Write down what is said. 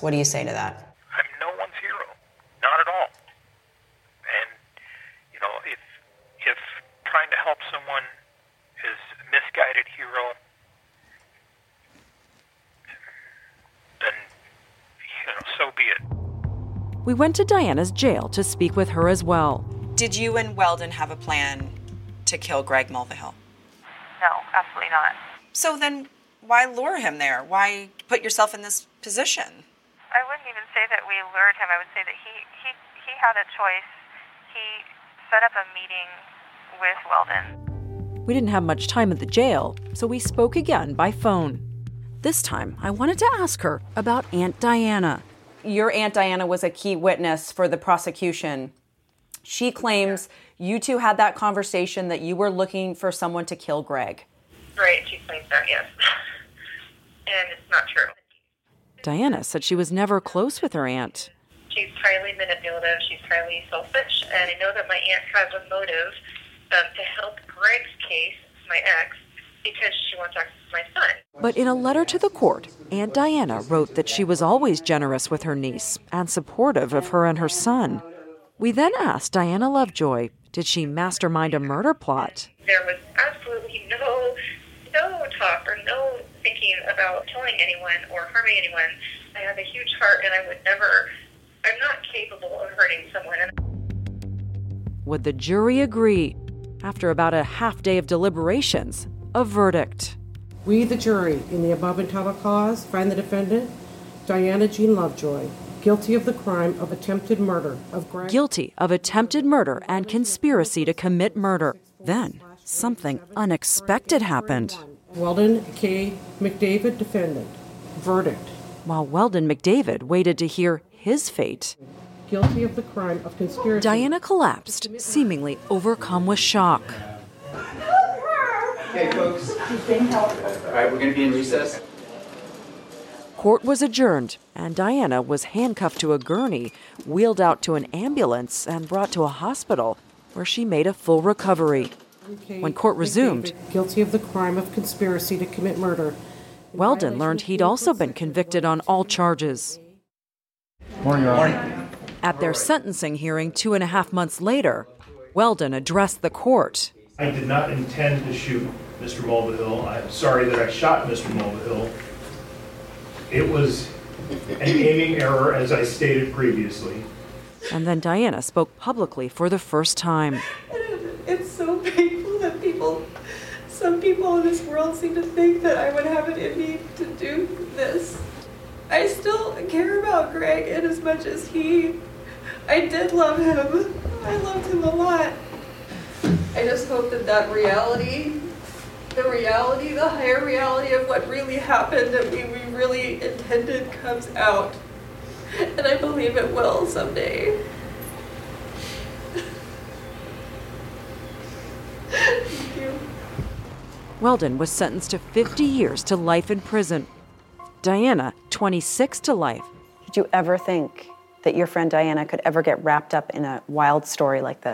What do you say to that? I'm no one's hero, not at all. And you know, if if trying to help someone is a misguided hero, then you know, so be it. We went to Diana's jail to speak with her as well. Did you and Weldon have a plan to kill Greg Mulvihill? No, absolutely not. So then, why lure him there? Why put yourself in this position? I wouldn't even say that we lured him. I would say that he, he, he had a choice. He set up a meeting with Weldon. We didn't have much time at the jail, so we spoke again by phone. This time, I wanted to ask her about Aunt Diana. Your Aunt Diana was a key witness for the prosecution. She claims you two had that conversation that you were looking for someone to kill Greg. Right, she claims that, yes. and it's not true. Diana said she was never close with her aunt. She's highly manipulative. She's highly selfish. And I know that my aunt has a motive um, to help Greg's case, my ex, because she wants access to my son. But in a letter to the court, Aunt Diana wrote that she was always generous with her niece and supportive of her and her son. We then asked Diana Lovejoy, did she mastermind a murder plot? There was absolutely no no talk or no thinking about killing anyone or harming anyone. I have a huge heart and I would never I'm not capable of hurting someone. Would the jury agree? After about a half day of deliberations, a verdict. We, the jury, in the above entitled cause, find the defendant, Diana Jean Lovejoy, guilty of the crime of attempted murder of Greg. Guilty of attempted murder and conspiracy to commit murder. Then, something unexpected happened. Weldon K. McDavid, defendant. Verdict. While Weldon McDavid waited to hear his fate, Guilty of the crime of conspiracy. Diana collapsed, seemingly overcome with shock. Okay, folks. All right, we're going to be in recess. Court was adjourned, and Diana was handcuffed to a gurney, wheeled out to an ambulance, and brought to a hospital where she made a full recovery. When court resumed, guilty of the crime of conspiracy to commit murder. Weldon learned he'd also been convicted on all charges. Morning, Your Honor. At their sentencing hearing two and a half months later, Weldon addressed the court. I did not intend to shoot Mr. Mulvihill. I'm sorry that I shot Mr. Mulvihill. It was an aiming error, as I stated previously. And then Diana spoke publicly for the first time. It's so painful that people, some people in this world seem to think that I would have it in me to do this. I still care about Greg in as much as he. I did love him. I loved him a lot. I just hope that that reality, the reality, the higher reality of what really happened that we, we really intended comes out. And I believe it will someday. Thank you. Weldon was sentenced to 50 years to life in prison. Diana, 26 to life. Did you ever think that your friend Diana could ever get wrapped up in a wild story like this?